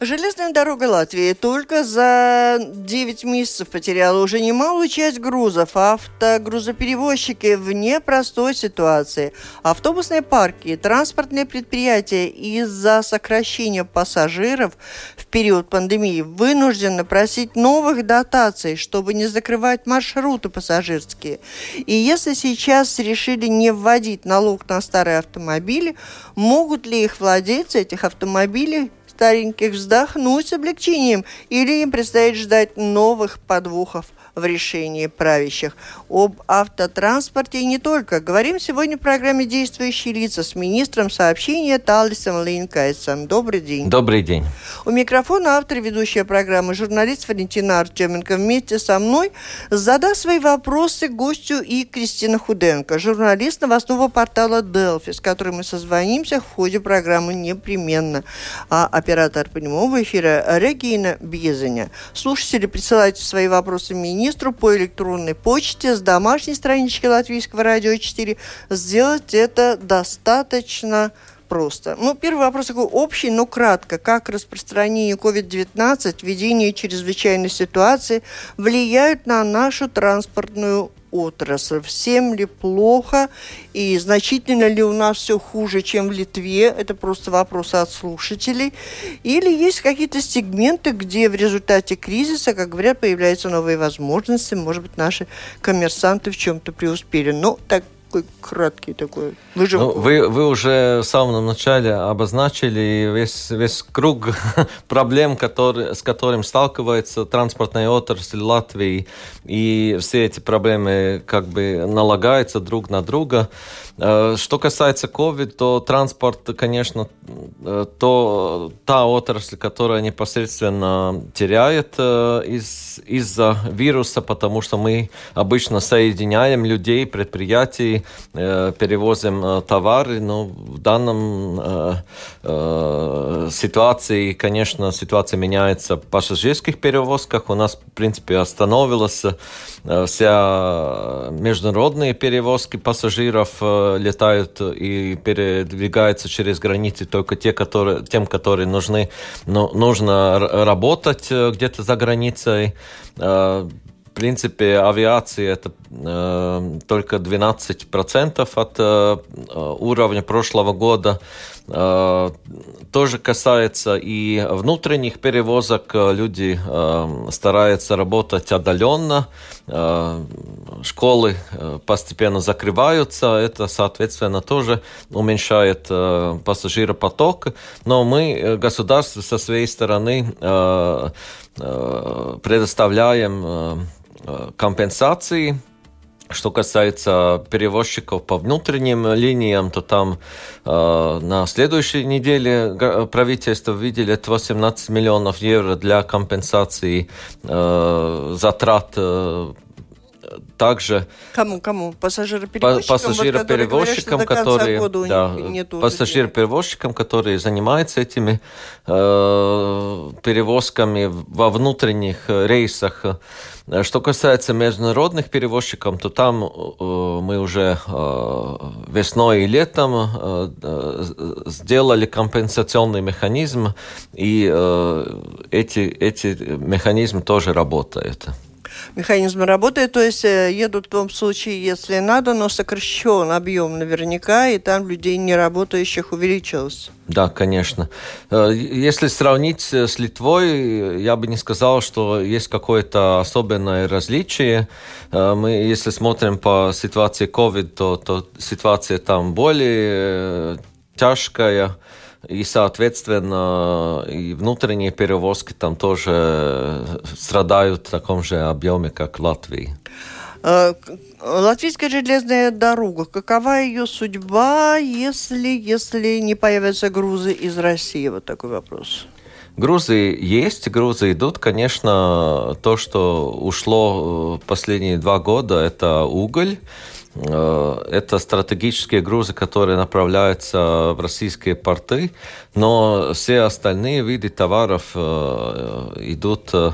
Железная дорога Латвии только за 9 месяцев потеряла уже немалую часть грузов. Автогрузоперевозчики в непростой ситуации. Автобусные парки транспортные предприятия из-за сокращения пассажиров в период пандемии вынуждены просить новых дотаций, чтобы не закрывать маршруты пассажирские. И если сейчас решили не вводить налог на старые автомобили, могут ли их владельцы этих автомобилей стареньких вздохнуть с облегчением или им предстоит ждать новых подвохов в решении правящих. Об автотранспорте и не только. Говорим сегодня в программе «Действующие лица» с министром сообщения Талисом Линкайсом. Добрый день. Добрый день. У микрофона автор ведущая программы журналист Валентина Артеменко вместе со мной задаст свои вопросы гостю и Кристина Худенко, журналист новостного портала Delphi, с которым мы созвонимся в ходе программы непременно. А оператор прямого эфира Регина Бьезеня. Слушатели, присылайте свои вопросы министру министру по электронной почте с домашней странички Латвийского радио 4. Сделать это достаточно просто. Ну, первый вопрос такой общий, но кратко. Как распространение COVID-19, введение чрезвычайной ситуации влияют на нашу транспортную отрасль. Всем ли плохо и значительно ли у нас все хуже, чем в Литве? Это просто вопрос от слушателей. Или есть какие-то сегменты, где в результате кризиса, как говорят, появляются новые возможности, может быть, наши коммерсанты в чем-то преуспели. Но так краткий такой. Вы, же... ну, вы, вы уже в самом начале обозначили весь, весь круг проблем, который, с которым сталкивается транспортная отрасль Латвии. И все эти проблемы как бы налагаются друг на друга. Э, что касается COVID, то транспорт, конечно, э, то та отрасль, которая непосредственно теряет э, из, из-за вируса, потому что мы обычно соединяем людей, предприятий, перевозим товары, но в данном ситуации, конечно, ситуация меняется в пассажирских перевозках. У нас, в принципе, остановилась вся международные перевозки пассажиров летают и передвигаются через границы только те, которые, тем, которые нужны, но нужно работать э, где-то за границей. Э, принципе, авиация это э, только 12% от э, уровня прошлого года. Э, тоже касается и внутренних перевозок. Люди э, стараются работать отдаленно. Э, школы постепенно закрываются. Это, соответственно, тоже уменьшает пассажиропоток. Но мы, государство, со своей стороны предоставляем компенсации. Что касается перевозчиков по внутренним линиям, то там э, на следующей неделе правительство выделит 18 миллионов евро для компенсации э, затрат э, также кому кому? Пассажироперевозчикам пассажироперевозчикам вот, которые, которые да, пассажироперевозчикам которые занимаются этими э, перевозками во внутренних рейсах. Что касается международных перевозчиков, то там э, мы уже э, весной и летом э, сделали компенсационный механизм, и эти, эти механизмы тоже работают механизм работает, то есть э, едут в том случае, если надо, но сокращен объем наверняка, и там людей не работающих увеличилось. Да, конечно. Э, если сравнить с Литвой, я бы не сказал, что есть какое-то особенное различие. Э, мы, если смотрим по ситуации COVID, то, то ситуация там более тяжкая. И, соответственно, и внутренние перевозки там тоже страдают в таком же объеме, как в Латвии. Э, латвийская железная дорога, какова ее судьба, если, если не появятся грузы из России? Вот такой вопрос. Грузы есть, грузы идут. Конечно, то, что ушло последние два года, это уголь. Э, это стратегические грузы, которые направляются в российские порты, но все остальные виды товаров э, идут э,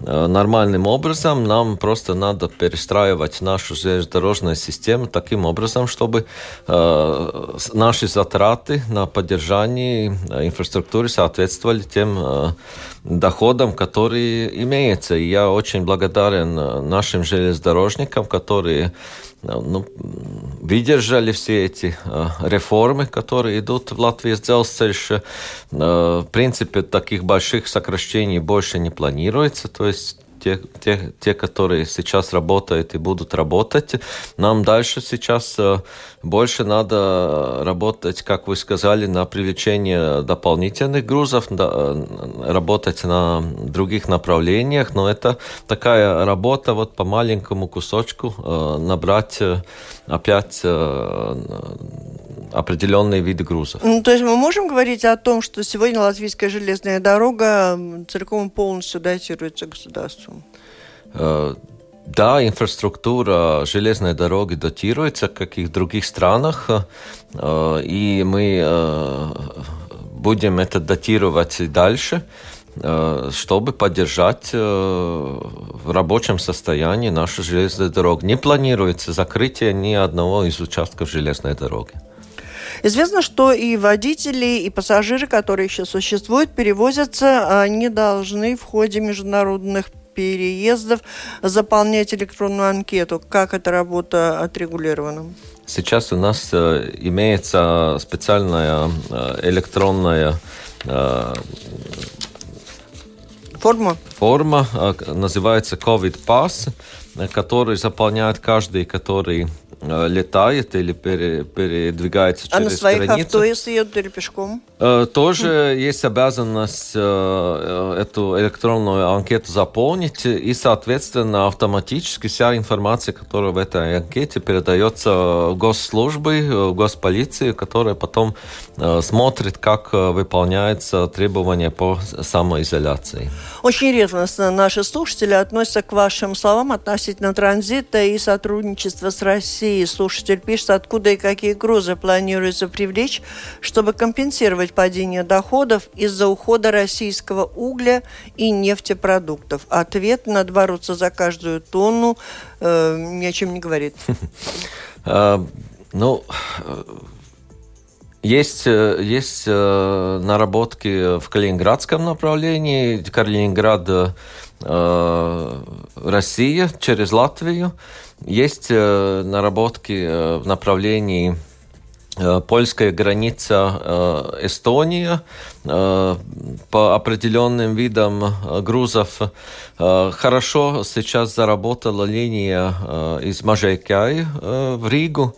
нормальным образом. Нам просто надо перестраивать нашу железнодорожную систему таким образом, чтобы наши затраты на поддержание инфраструктуры соответствовали тем доходам, которые имеются. И я очень благодарен нашим железнодорожникам, которые ну, выдержали все эти э, реформы, которые идут в Латвии с Дzelzceļš. Э, в принципе, таких больших сокращений больше не планируется. То есть те, те, те, которые сейчас работают и будут работать. Нам дальше сейчас э, больше надо работать, как вы сказали, на привлечение дополнительных грузов, э, работать на других направлениях, но это такая работа вот по маленькому кусочку э, набрать опять определенные виды грузов. Ну, то есть мы можем говорить о том, что сегодня латвийская железная дорога целиком полностью датируется государством? Э, да, инфраструктура железной дороги датируется, как и в других странах, э, и мы э, будем это датировать и дальше чтобы поддержать в рабочем состоянии нашу железную дорогу. Не планируется закрытие ни одного из участков железной дороги. Известно, что и водители, и пассажиры, которые еще существуют, перевозятся, они должны в ходе международных переездов заполнять электронную анкету. Как эта работа отрегулирована? Сейчас у нас э, имеется специальная э, электронная э, форма. Форма называется COVID Pass, который заполняет каждый, который летает или пере, передвигается а через на своих границу. авто, если едут или пешком? Э, тоже есть обязанность э, эту электронную анкету заполнить, и, соответственно, автоматически вся информация, которая в этой анкете передается госслужбы, госполиции, которая потом смотрит, как выполняются требования по самоизоляции. Очень ревностно наши слушатели относятся к вашим словам относительно транзита и сотрудничества с Россией России. Слушатель пишет, откуда и какие грузы планируется привлечь, чтобы компенсировать падение доходов из-за ухода российского угля и нефтепродуктов. Ответ «надо бороться за каждую тонну» э, ни о чем не говорит. А, ну, есть, э, есть э, наработки в Калининградском направлении. Калининград, Россия через Латвию. Есть э, наработки э, в направлении э, польская граница Эстония по определенным видам грузов. Хорошо сейчас заработала линия из Мажейкяй в Ригу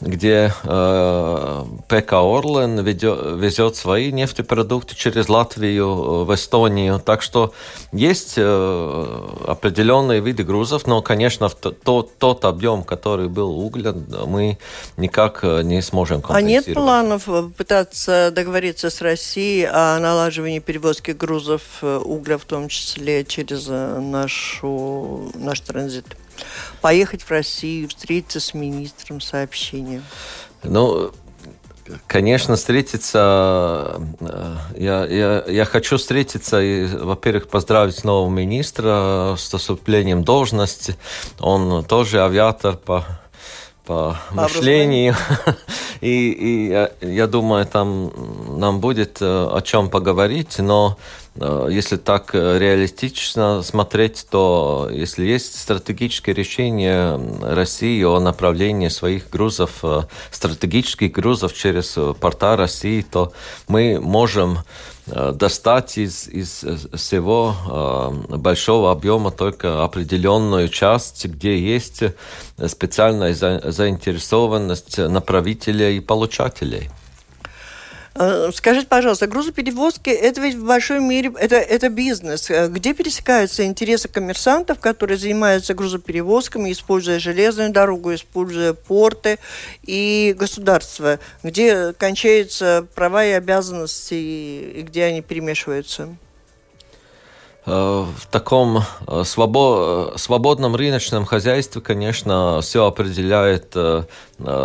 где э, ПК Орлен везет свои нефтепродукты через Латвию э, в Эстонию. Так что есть э, определенные виды грузов, но, конечно, тот, тот объем, который был угля, мы никак э, не сможем компенсировать. А нет планов пытаться договориться с Россией о налаживании перевозки грузов угля, в том числе через нашу, наш транзит? Поехать в Россию, встретиться с министром сообщения? Ну, Конечно, встретиться. Э, я, я, я хочу встретиться и, во-первых, поздравить нового министра с наступлением должности. Он тоже авиатор по, по мышлению. И, и я, я думаю, там нам будет э, о чем поговорить, но если так э, реалистично смотреть, то если есть стратегическое решение России о направлении своих грузов, э, стратегических грузов через порта России, то мы можем достать из, из всего большого объема только определенную часть, где есть специальная заинтересованность направителей и получателей. Э, скажите, пожалуйста, грузоперевозки – это ведь в большой мере это, это бизнес. Э, где пересекаются интересы коммерсантов, которые занимаются грузоперевозками, используя железную дорогу, используя порты, и государства? Где кончаются права и обязанности, и где они перемешиваются? В таком свободном рыночном хозяйстве, конечно, все определяет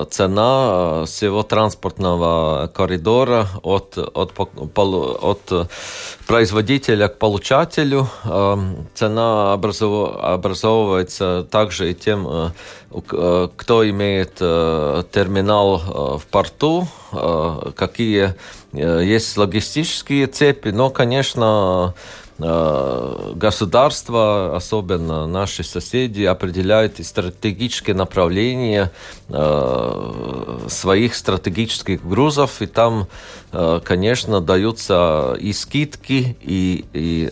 цена всего транспортного коридора от, от, от производителя к получателю. Цена образовывается также и тем, кто имеет терминал в порту, какие есть логистические цепи, но, конечно, государства, особенно наши соседи, определяют стратегические направления своих стратегических грузов, и там, конечно, даются и скидки, и, и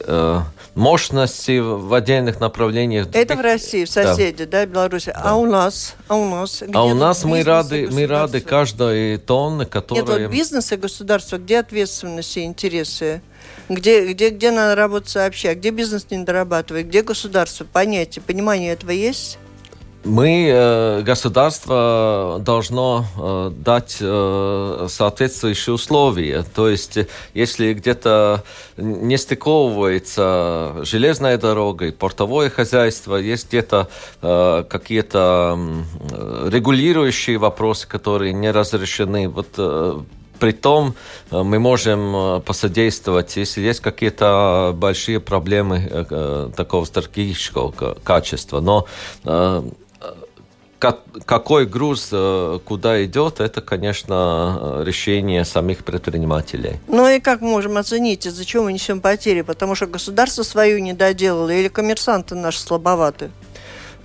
мощности в отдельных направлениях. Это в России, в соседи, да, да Беларуси. Да. А у нас? А у нас? а у нас мы рады, мы рады каждой тонны, которая... Нет, вот бизнес и государство, где ответственность и интересы? Где, где, где надо работать сообща, где бизнес не дорабатывает, где государство, понятие, понимание этого есть? Мы, э, государство, должно э, дать э, соответствующие условия. То есть, если где-то не стыковывается железная дорога и портовое хозяйство, есть где-то какие-то регулирующие вопросы, которые не разрешены. Вот при том э, мы можем э, посодействовать, если есть какие-то большие проблемы э, такого стратегического качества. Но какой груз куда идет, это, конечно, решение самих предпринимателей. Ну и как можем оценить, из-за чего мы несем потери? Потому что государство свою не доделало или коммерсанты наши слабоваты?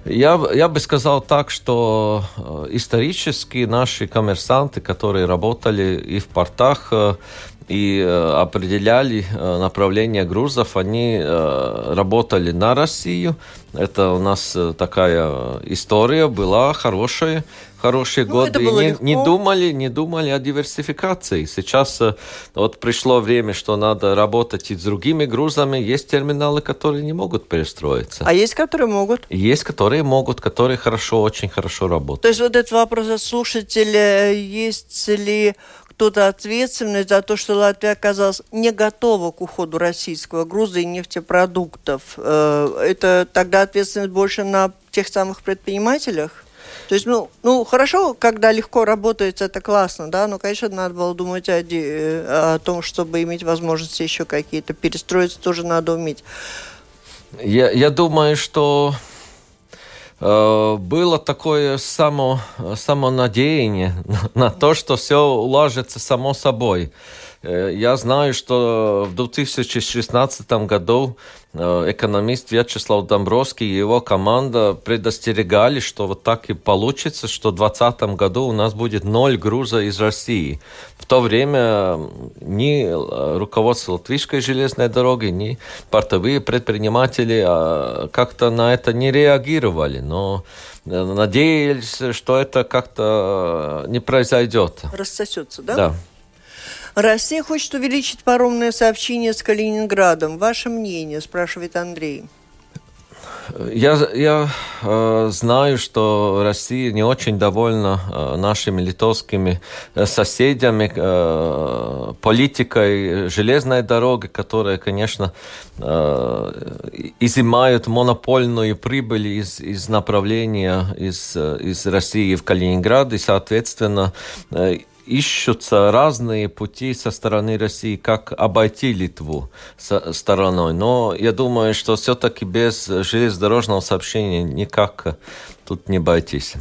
Я, я бы сказал так, что э, исторически наши коммерсанты, которые работали и в портах, э, и э, определяли направление грузов, они работали на Россию. Это у нас такая история была хорошая хорошие ну, годы не, не думали, не думали о диверсификации. Сейчас э, вот пришло время, что надо работать и с другими грузами. Есть терминалы, которые не могут перестроиться. А есть, которые могут? Есть, которые могут, которые хорошо, очень хорошо работают. То есть вот этот вопрос от слушателя, есть ли кто-то ответственный за то, что Латвия оказалась не готова к уходу российского груза и нефтепродуктов. Э, это тогда ответственность больше на тех самых предпринимателях? То есть, ну, ну, хорошо, когда легко работает, это классно, да, но, конечно, надо было думать о, о том, чтобы иметь возможности еще какие-то перестроиться, тоже надо уметь. Я, я думаю, что э, было такое само, самонадеяние на, то, что все уложится само собой. Э, я знаю, что в 2016 году Э, экономист Вячеслав Домбровский и его команда предостерегали, что вот так и получится, что в 2020 году у нас будет ноль груза из России. В то время ни э, руководство Латвийской железной дороги, ни портовые предприниматели а, как-то на это не реагировали. Но э, надеялись, что это как-то не произойдет. Рассосется, да? Да. Россия хочет увеличить паромное сообщение с Калининградом. Ваше мнение, спрашивает Андрей. Я, я э, знаю, что Россия не очень довольна э, нашими литовскими э, соседями, э, политикой железной дороги, которая, конечно, э, изымают монопольную прибыль из, из направления из, э, из России в Калининград, и, соответственно, э, ищутся разные пути со стороны России, как обойти Литву стороной. Но я думаю, что все-таки без железнодорожного сообщения никак тут не обойтись.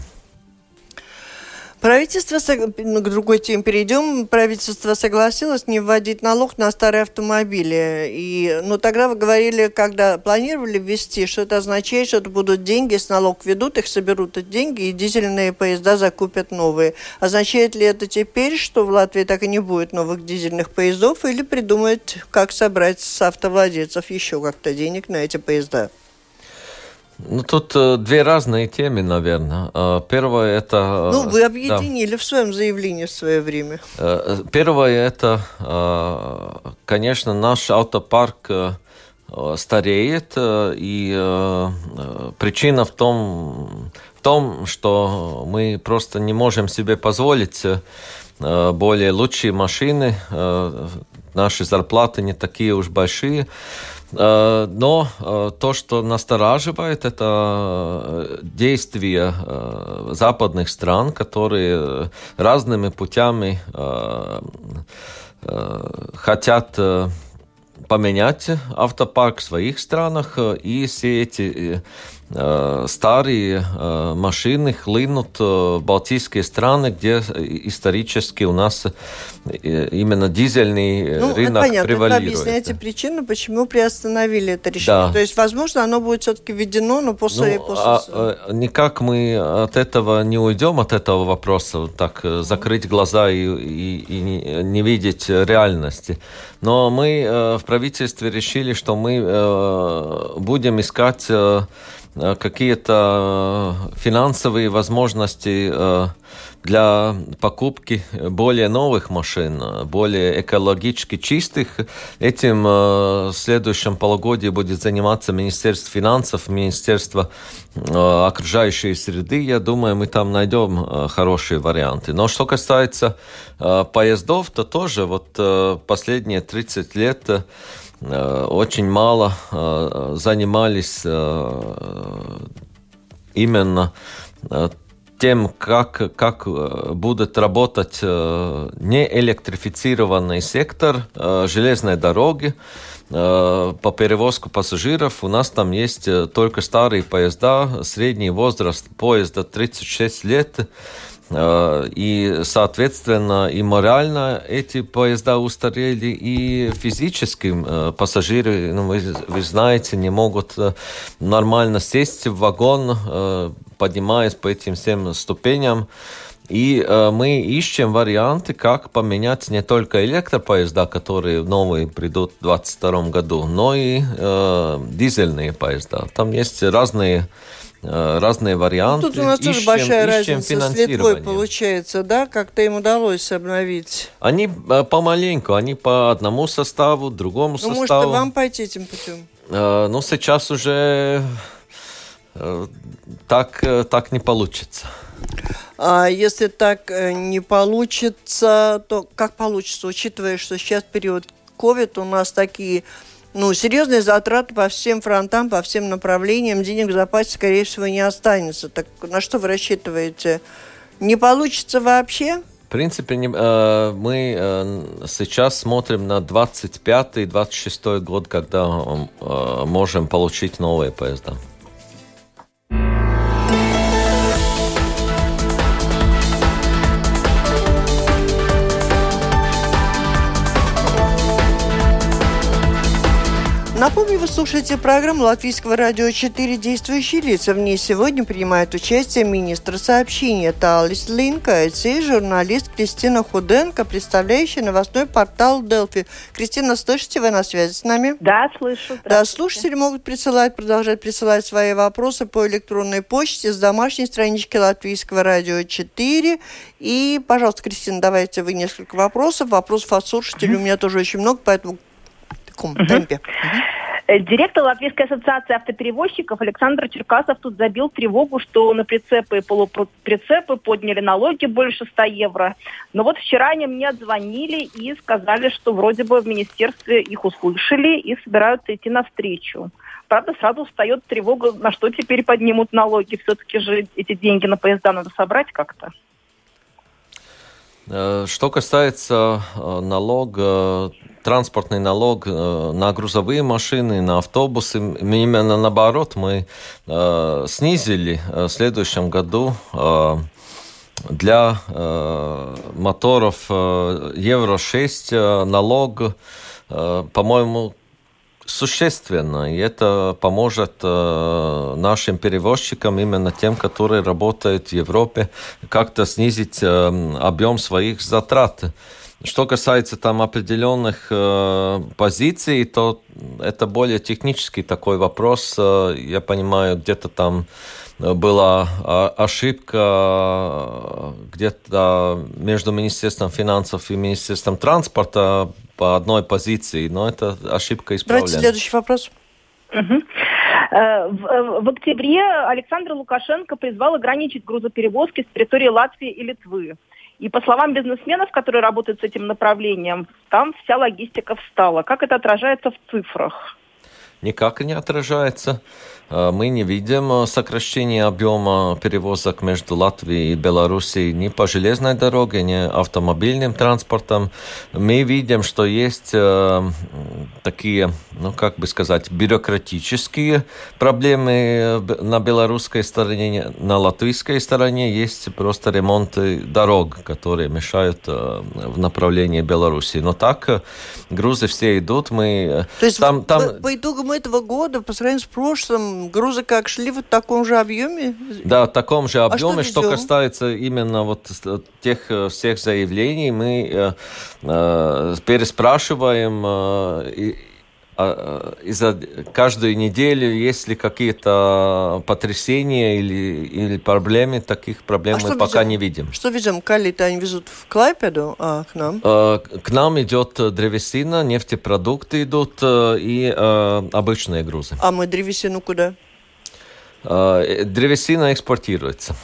Правительство, ну, к другой теме перейдем, правительство согласилось не вводить налог на старые автомобили. И, ну, тогда вы говорили, когда планировали ввести, что это означает, что это будут деньги, с налог ведут, их соберут эти деньги, и дизельные поезда закупят новые. Означает ли это теперь, что в Латвии так и не будет новых дизельных поездов, или придумают, как собрать с автовладельцев еще как-то денег на эти поезда? Ну, тут э, две разные темы, наверное. Э, первое это... Э, ну, вы объединили да. в своем заявлении в свое время. Э, первое это, э, конечно, наш автопарк э, стареет, э, и э, э, причина в том, в том, что мы просто не можем себе позволить э, более лучшие машины, э, наши зарплаты не такие уж большие. Но то, что настораживает, это действия западных стран, которые разными путями хотят поменять автопарк в своих странах, и все эти Э, старые э, машины хлынут в Балтийские страны, где исторически у нас э, именно дизельный ну, рынок это понятно, превалирует. Вы объясняете причину, почему приостановили это решение. Да. То есть, возможно, оно будет все-таки введено, но после... Ну, после... А, никак мы от этого не уйдем, от этого вопроса, так закрыть глаза и, и, и не, видеть реальности. Но мы в правительстве решили, что мы будем искать Э, какие-то э, финансовые возможности э, для покупки более новых машин, более экологически чистых. Этим в следующем полугодии будет заниматься Министерство финансов, Министерство окружающей среды. Я думаю, мы там найдем хорошие варианты. Но что касается поездов, то тоже вот последние 30 лет Э, очень мало э, занимались э, именно тем, как, как будет работать неэлектрифицированный сектор железной дороги по перевозку пассажиров. У нас там есть только старые поезда, средний возраст поезда 36 лет. Э, и, соответственно, и морально эти поезда устарели, и физически э, пассажиры, ну, вы, вы знаете, не могут э, нормально сесть в вагон, поднимаясь по этим всем ступеням. И э, мы ищем варианты, как поменять не только электропоезда, которые новые придут в 2022 году, но и э, дизельные поезда. Там есть разные разные варианты. Ну, тут у нас ищем, тоже большая разница с Литвой получается, да? Как-то им удалось обновить. Они э, помаленьку, они по одному составу, другому ну, составу. Может, вам пойти этим путем? Э, ну, сейчас уже так, так не получится. А если так не получится, то как получится, учитывая, что сейчас период COVID, у нас такие ну, серьезные затраты по всем фронтам, по всем направлениям, денег в запасе, скорее всего, не останется. Так на что вы рассчитываете? Не получится вообще? В принципе, э, мы э, сейчас смотрим на 25-26 год, когда э, можем получить новые поезда. Напомню, вы слушаете программу Латвийского радио 4 «Действующие лица». В ней сегодня принимает участие министр сообщения Талис Линка и журналист Кристина Худенко, представляющая новостной портал Делфи. Кристина, слышите, вы на связи с нами? Да, слышу. Да, слушатели могут присылать, продолжать присылать свои вопросы по электронной почте с домашней странички Латвийского радио 4. И, пожалуйста, Кристина, давайте вы несколько вопросов. Вопросов от слушателей mm-hmm. у меня тоже очень много, поэтому каком угу. темпе? Э, директор Латвийской ассоциации автоперевозчиков Александр Черкасов тут забил тревогу, что на прицепы и полуприцепы подняли налоги больше 100 евро. Но вот вчера они мне отзвонили и сказали, что вроде бы в министерстве их услышали и собираются идти навстречу. Правда, сразу встает тревога, на что теперь поднимут налоги. Все-таки же эти деньги на поезда надо собрать как-то. Э, что касается э, налога, транспортный налог э, на грузовые машины, на автобусы, именно наоборот, мы снизили в следующем году для моторов Евро-6 налог, по-моему, существенно, и это поможет э, нашим перевозчикам, именно тем, которые работают в Европе, как-то снизить э, объем своих затрат. Что касается там определенных э, позиций, то это более технический такой вопрос. Э, я понимаю, где-то там была а, ошибка э, где-то между Министерством финансов и Министерством транспорта по одной позиции, но это ошибка исправлена. Давайте следующий вопрос. Угу. В, в октябре Александр Лукашенко призвал ограничить грузоперевозки с территории Латвии и Литвы. И по словам бизнесменов, которые работают с этим направлением, там вся логистика встала. Как это отражается в цифрах? Никак не отражается. Э, мы не видим э, сокращения объема перевозок между Латвией и Белоруссией ни по железной дороге, ни автомобильным транспортом. Мы видим, что есть э, такие, ну как бы сказать, бюрократические проблемы на белорусской стороне, на латвийской стороне есть просто ремонты дорог, которые мешают в направлении Беларуси. Но так грузы все идут, мы... То есть там, там... По, по итогам этого года, по сравнению с прошлым, грузы как шли в таком же объеме? Да, в таком же объеме. А что, что касается именно вот тех э, всех заявлений, мы э, э, переспрашиваем э, э, из-за каждую неделю, есть ли какие-то потрясения или, или проблемы, таких проблем а мы пока везем? не видим. Что везем? Калий-то они везут в Клайпеду, а к нам? К нам идет древесина, нефтепродукты идут и обычные грузы. А мы древесину куда? Древесина экспортируется.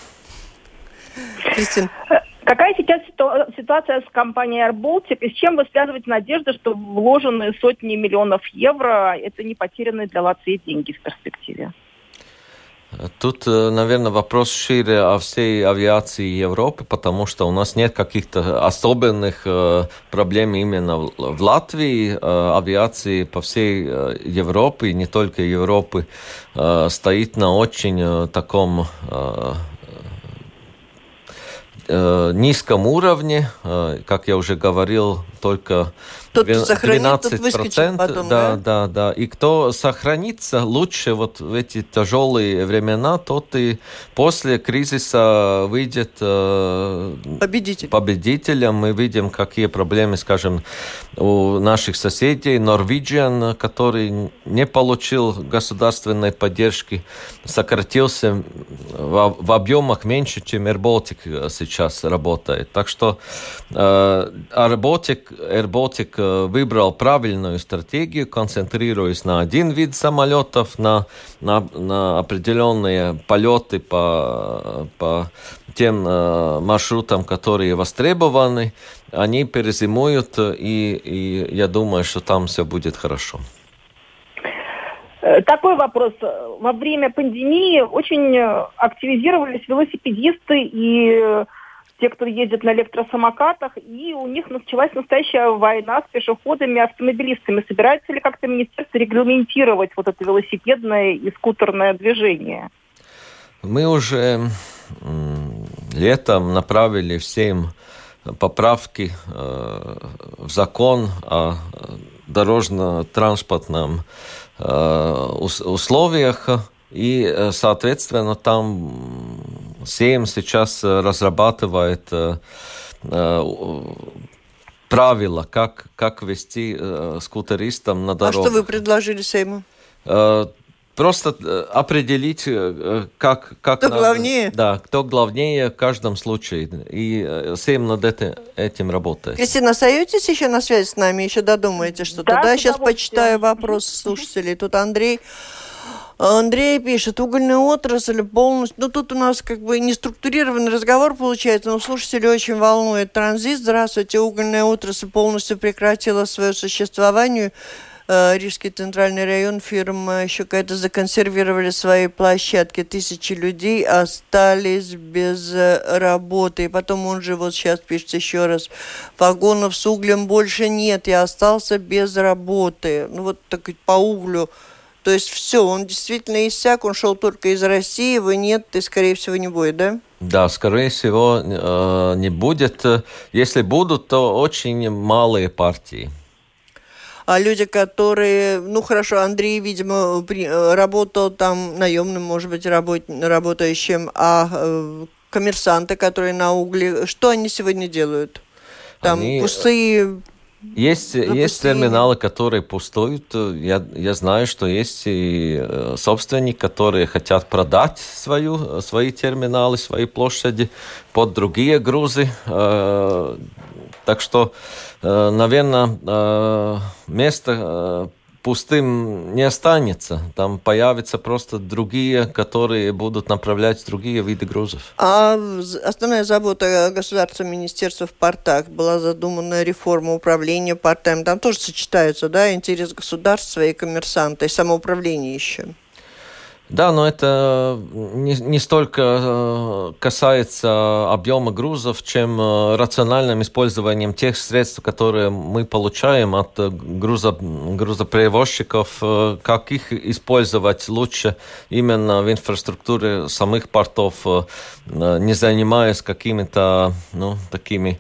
Кристина. Какая сейчас ситуация с компанией AirBaltic и с чем вы связываете надежду, что вложенные сотни миллионов евро – это не потерянные для Латвии деньги в перспективе? Тут, э, наверное, вопрос шире о всей авиации Европы, потому что у нас нет каких-то особенных э, проблем именно в Латвии. Э, авиации по всей Европе, не только Европы, стоит на очень таком э, низком уровне, э, как я уже говорил, только тот, 12 процентов. Потом, да, да, да, да. И кто сохранится лучше вот в эти тяжелые времена, тот и после кризиса выйдет э, Победитель. победителем. Мы видим, какие проблемы, скажем, у наших соседей. Norwegian, который не получил государственной поддержки, сократился в, в объемах меньше, чем AirBaltic сейчас работает. Так что э, AirBaltic, AirBaltic выбрал правильную стратегию, концентрируясь на один вид самолетов, на, на, на определенные полеты по, по тем э, маршрутам, которые востребованы. Они перезимуют, и, и я думаю, что там все будет хорошо. Э, такой вопрос. Во время пандемии очень активизировались велосипедисты и те, кто ездит на электросамокатах, и у них началась настоящая война с пешеходами автомобилистами. Собирается ли как-то министерство регламентировать вот это велосипедное и скутерное движение? Мы уже летом направили всем поправки э, в закон о дорожно-транспортном э, условиях, и, э, соответственно, там Сейм сейчас э, разрабатывает э, правила, как, как вести скутеристам на дорогу. А что вы предложили Сейму? Просто определить, как... как кто надо, главнее? Да, кто главнее в каждом случае. И Сейм над это, этим работает. Кристина, остаетесь еще на связи с нами? Еще додумаете что-то? Да, да сейчас почитаю вопросы слушателей. Тут Андрей Андрей пишет, угольная отрасль полностью... Ну, тут у нас как бы не структурированный разговор получается, но слушатели очень волнует транзит. Здравствуйте, угольная отрасль полностью прекратила свое существование. Э, Рижский центральный район, фирма еще какая-то законсервировали свои площадки. Тысячи людей остались без работы. И потом он же вот сейчас пишет еще раз, вагонов с углем больше нет, и остался без работы. Ну вот так по углю то есть все, он действительно иссяк, он шел только из России, его нет, и, скорее всего, не будет, да? Да, скорее всего, э, не будет. Если будут, то очень малые партии. А люди, которые, ну хорошо, Андрей, видимо, работал там наемным, может быть, работ, работающим, а э, коммерсанты, которые на угле, что они сегодня делают? Там они... пустые есть, есть терминалы, которые пустуют. Я, я знаю, что есть и э, собственники, которые хотят продать свою, свои терминалы, свои площади под другие грузы. Э, так что, э, наверное, место пустым не останется. Там появятся просто другие, которые будут направлять другие виды грузов. А основная забота государства министерства в портах была задумана реформа управления портами. Там тоже сочетаются да, интерес государства и коммерсанта, и самоуправление еще. Да, но это не, не столько э, касается объема грузов, чем э, рациональным использованием тех средств, которые мы получаем от грузо, грузоперевозчиков, э, как их использовать лучше именно в инфраструктуре самых портов, не занимаясь какими-то ну, такими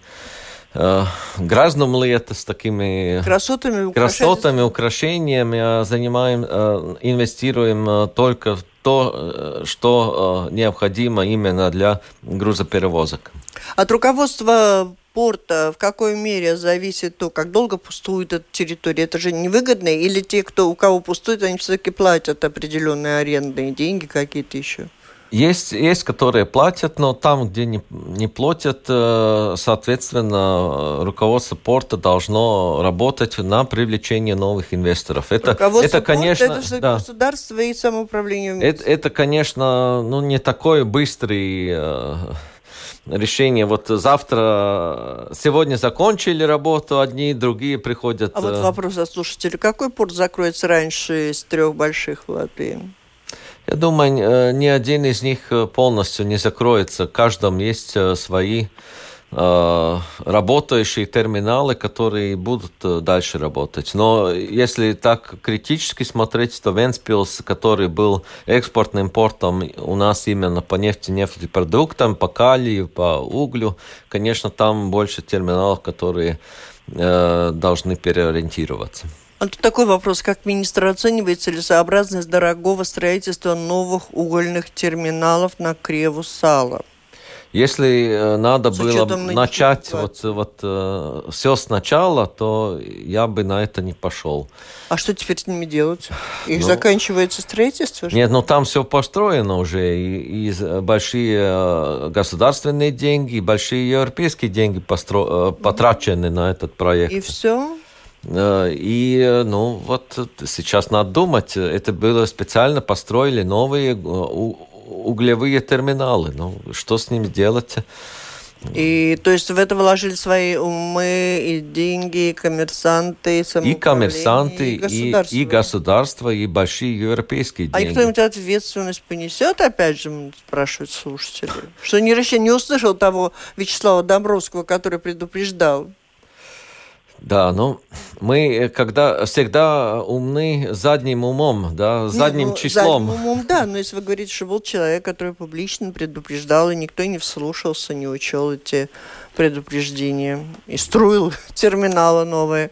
Uh, грязном лето с такими красотами, красотами украшениями, а занимаем, uh, инвестируем только в то, что необходимо именно для грузоперевозок. От руководства порта в какой мере зависит то, как долго пустует эта территория? Это же невыгодно? Или те, кто, у кого пустует, они все-таки платят определенные арендные деньги какие-то еще? Есть, есть, которые платят, но там, где не, не платят, э, соответственно, руководство порта должно работать на привлечение новых инвесторов. Это, это конечно, это да, государство и самоуправление. Это, это, конечно, ну, не такой быстрый э, решение. Вот завтра, сегодня закончили работу, одни, другие приходят. А вот э, вопрос от слушателя. Какой порт закроется раньше из трех больших в Латвии? Я думаю, э, ни один из них э, полностью не закроется. В каждом есть э, свои работающие терминалы, которые будут дальше работать. Но если так критически смотреть, то Венспилс, который был экспортным портом у нас именно по нефти, нефтепродуктам, по калию, по углю, конечно, там больше терминалов, которые должны переориентироваться. А тут такой вопрос, как министр оценивает целесообразность дорогого строительства новых угольных терминалов на Креву Сала? Если э, надо с было начать вот, вот э, все сначала, то я бы на это не пошел. А что теперь с ними делать? Их ну, заканчивается строительство? Нет, ну там все построено уже, и, и большие э, государственные деньги, и большие европейские деньги постро, э, потрачены на этот проект. И все? Э, и, ну, вот сейчас надо думать, это было специально построили новые э, углевые терминалы. Ну, что с ними делать? И то есть в это вложили свои умы и деньги, и коммерсанты, и И коммерсанты, и государство. И, и государство, и большие европейские деньги. А кто-нибудь ответственность понесет, опять же, спрашивают слушатели? Что не, не услышал того Вячеслава Домбровского, который предупреждал? Да, ну мы э, когда всегда умны задним умом, да, задним ну, числом. Задним умом, да, но если вы говорите, что был человек, который публично предупреждал, и никто не вслушался, не учел эти предупреждения и строил терминалы новые.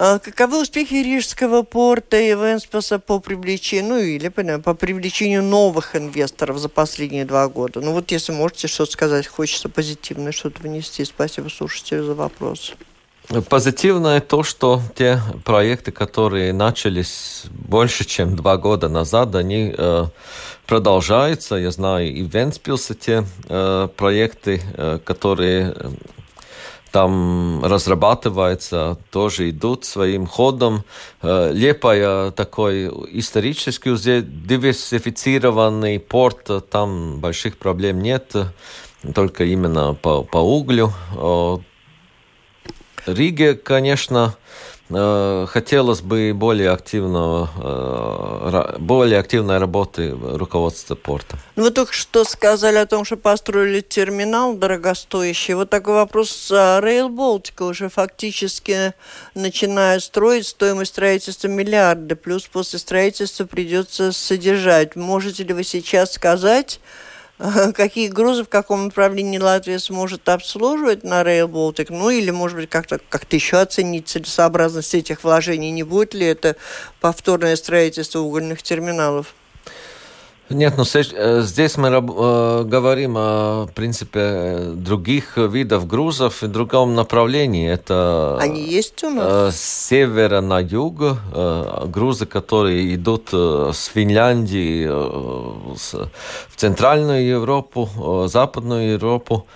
А каковы успехи Рижского порта и Венспилса по привлечению, ну или по привлечению новых инвесторов за последние два года? Ну вот если можете что-то сказать, хочется позитивное что-то внести. Спасибо слушателю за вопрос. Позитивное то, что те проекты, которые начались больше, чем два года назад, они э, продолжаются. Я знаю, и в Венспилсе те э, проекты, э, которые э, там разрабатываются, тоже идут своим ходом. Э, Лепая такой исторически уже диверсифицированный порт, там больших проблем нет, только именно по, по углю. Риге, конечно, э, хотелось бы более активного, э, более активной работы руководства порта. Ну, вы только что сказали о том, что построили терминал дорогостоящий. Вот такой вопрос. Rail Baltica уже фактически начинает строить. Стоимость строительства миллиарды. Плюс после строительства придется содержать. Можете ли вы сейчас сказать, какие грузы в каком направлении Латвия сможет обслуживать на Rail Baltic, ну или, может быть, как-то как еще оценить целесообразность этих вложений, не будет ли это повторное строительство угольных терминалов? Нет, ну э, здесь мы э, говорим о принципе других видов грузов и другом направлении. Это Они есть у нас? С севера на юг э, грузы, которые идут с Финляндии в Центральную Европу, Западную Европу.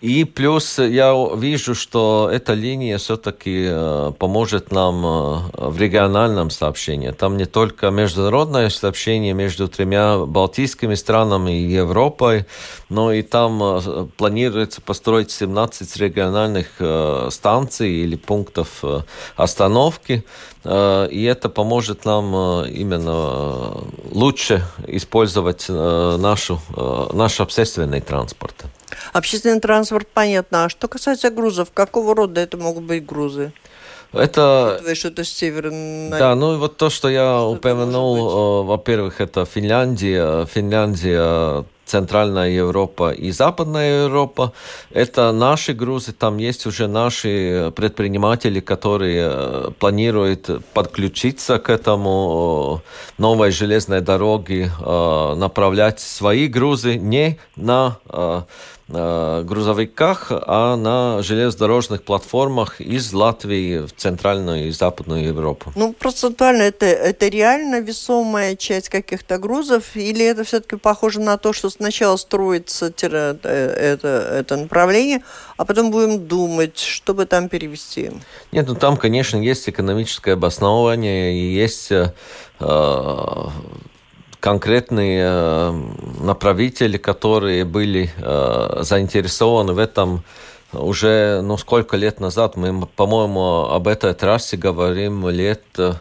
И плюс я вижу, что эта линия все-таки э, поможет нам э, в региональном сообщении. Там не только международное сообщение между тремя балтийскими странами и Европой, но и там э, планируется построить 17 региональных станций или пунктов остановки. И это поможет нам именно лучше использовать нашу, наш общественный транспорт. Общественный транспорт, понятно. А что касается грузов, какого рода это могут быть грузы? Это... что это северная... Да, ну вот то, что я что упомянул, во-первых, это Финляндия. Финляндия Центральная Европа и Западная Европа. Это наши грузы, там есть уже наши предприниматели, которые э, планируют подключиться к этому э, новой железной дороге, э, направлять свои грузы не на Э, грузовиках, а на железнодорожных платформах из Латвии в Центральную и Западную Европу. Ну, процентуально это, это реально весомая часть каких-то грузов, или это все-таки похоже на то, что сначала строится э, это, это направление, а потом будем думать, чтобы там перевести? Нет, ну там, конечно, есть экономическое обоснование и есть э, конкретные э, направители, которые были э, заинтересованы в этом уже, ну, сколько лет назад. Мы, по-моему, об этой трассе говорим лет... Э,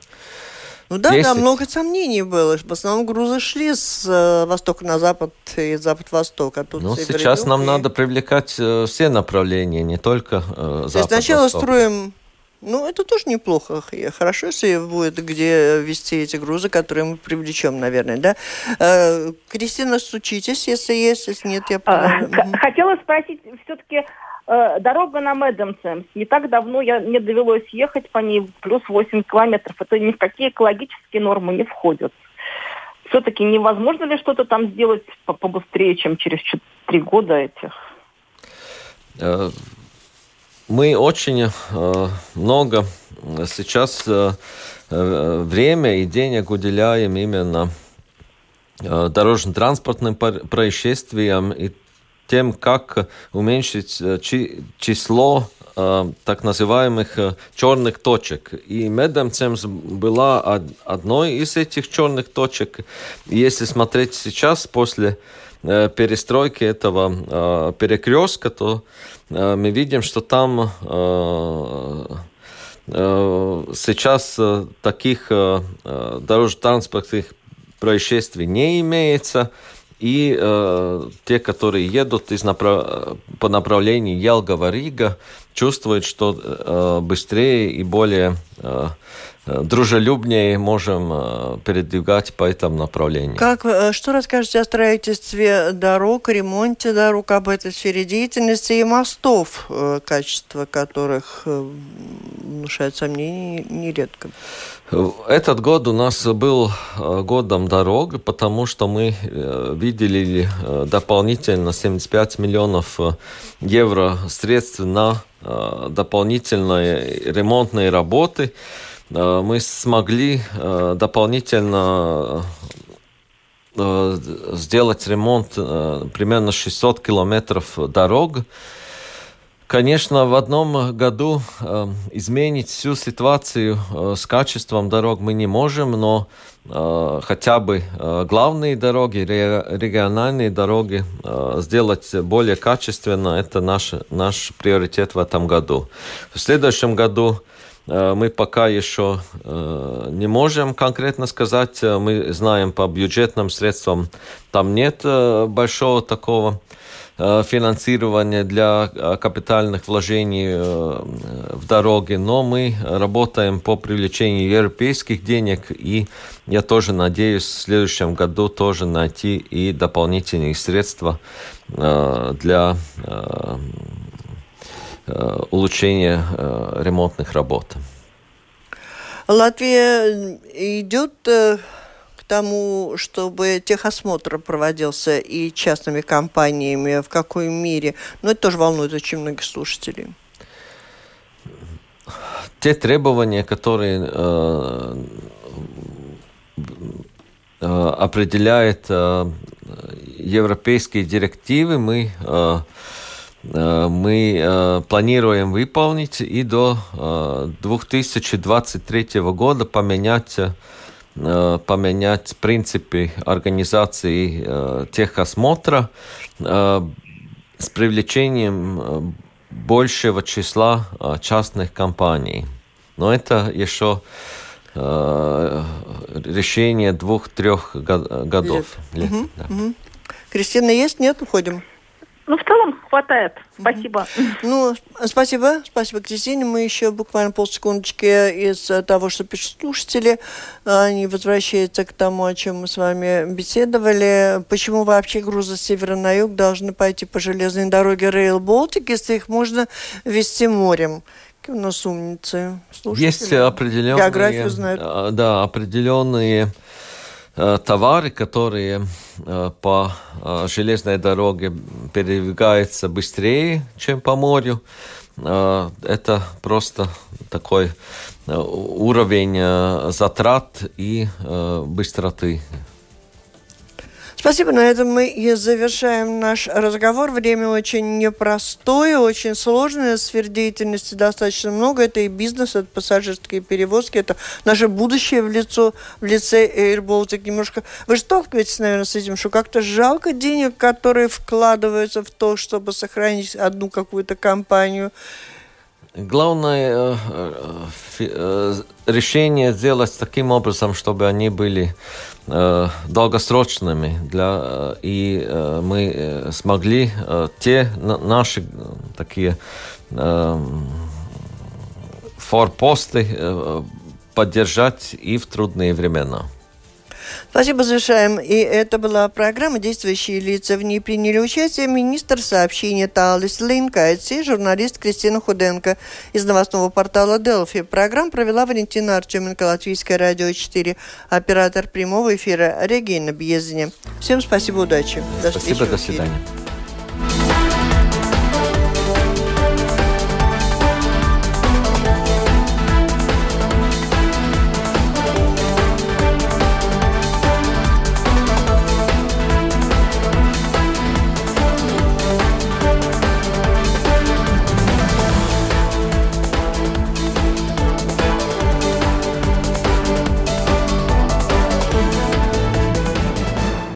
ну да, 10. да, много сомнений было. В основном грузы шли с э, востока на запад и запад-восток. А тут ну, сейчас нам и... надо привлекать э, все направления, не только э, запад Сначала строим ну, это тоже неплохо. Хорошо, если будет где вести эти грузы, которые мы привлечем, наверное, да? Э, Кристина, стучитесь, если есть, если нет, я... А, хотела спросить, все-таки э, дорога на Мэдденсемс. Не так давно я, мне довелось ехать по ней плюс 8 километров. Это ни в какие экологические нормы не входят. Все-таки невозможно ли что-то там сделать побыстрее, чем через 3 года этих? Э, мы очень э, много сейчас э, э, время и денег уделяем именно э, дорожно-транспортным происшествиям и тем, как уменьшить э, число э, так называемых э, черных точек. И Медемцемс была одной из этих черных точек. И если смотреть сейчас, после Э, перестройки этого э, перекрестка, то э, мы видим, что там сейчас таких дорожно-транспортных происшествий не имеется. И э, те, которые едут из направ... по направлению Елгова-Рига, чувствуют, что э, быстрее и более э, Э, дружелюбнее можем э, передвигать по этому направлению. Как, э, что расскажете о строительстве дорог, ремонте дорог, об этой сфере деятельности и мостов, качество которых внушает сомнения нередко? Этот год у нас был годом дорог, потому что мы видели дополнительно 75 миллионов евро средств на дополнительные ремонтные работы. Э, мы смогли э, дополнительно э, сделать ремонт примерно 600 километров дорог. Конечно, в одном году изменить всю ситуацию с качеством дорог мы не можем, но хотя бы главные дороги, региональные дороги сделать более качественно, это наш, наш приоритет в этом году. В следующем году Э, мы пока еще э, не можем конкретно сказать. Э, мы знаем по бюджетным средствам, там нет большого такого финансирования для капитальных вложений в дороги, но мы работаем по привлечению европейских денег, и я тоже надеюсь в следующем году тоже найти и дополнительные средства для Э, улучшения э, ремонтных работ. Латвия идет э, к тому, чтобы техосмотр проводился и частными компаниями, в какой мере. Но это тоже волнует очень многих слушателей. Те требования, которые э, э, определяют э, европейские директивы, мы э, мы планируем выполнить и до 2023 года поменять поменять принципы организации техосмотра с привлечением большего числа частных компаний. Но это еще решение двух-трех годов. Лет. Лет, угу, да. угу. Кристина есть? Нет? Уходим. Ну, в целом хватает. Спасибо. Ну, спасибо. Спасибо, Кристине. Мы еще буквально полсекундочки из того, что пишут слушатели. Они возвращаются к тому, о чем мы с вами беседовали. Почему вообще грузы с севера на юг должны пойти по железной дороге Rail Baltic, если их можно вести морем? Какие у нас умницы. Слушатели. Есть определенные... Географию знают. А, да, определенные Э, товары, которые э, по э, железной дороге передвигаются быстрее, чем по морю. Это просто такой уровень затрат и быстроты Спасибо. На этом мы и завершаем наш разговор. Время очень непростое, очень сложное. Сфер деятельности достаточно много. Это и бизнес, это пассажирские перевозки, это наше будущее в, лицо, в лице Air Baltic. Немножко... Вы сталкиваетесь, наверное, с этим, что как-то жалко денег, которые вкладываются в то, чтобы сохранить одну какую-то компанию. Главное э, э, решение сделать таким образом, чтобы они были Э, долгосрочными для э, и э, мы смогли те наши такие форпосты поддержать и в трудные времена. Спасибо, завершаем. И это была программа «Действующие лица». В ней приняли участие министр сообщения Талис Линкайц и журналист Кристина Худенко из новостного портала «Делфи». Программу провела Валентина Артеменко, Латвийское радио 4, оператор прямого эфира Регина Бьезни. Всем спасибо, удачи. До спасибо, до свидания.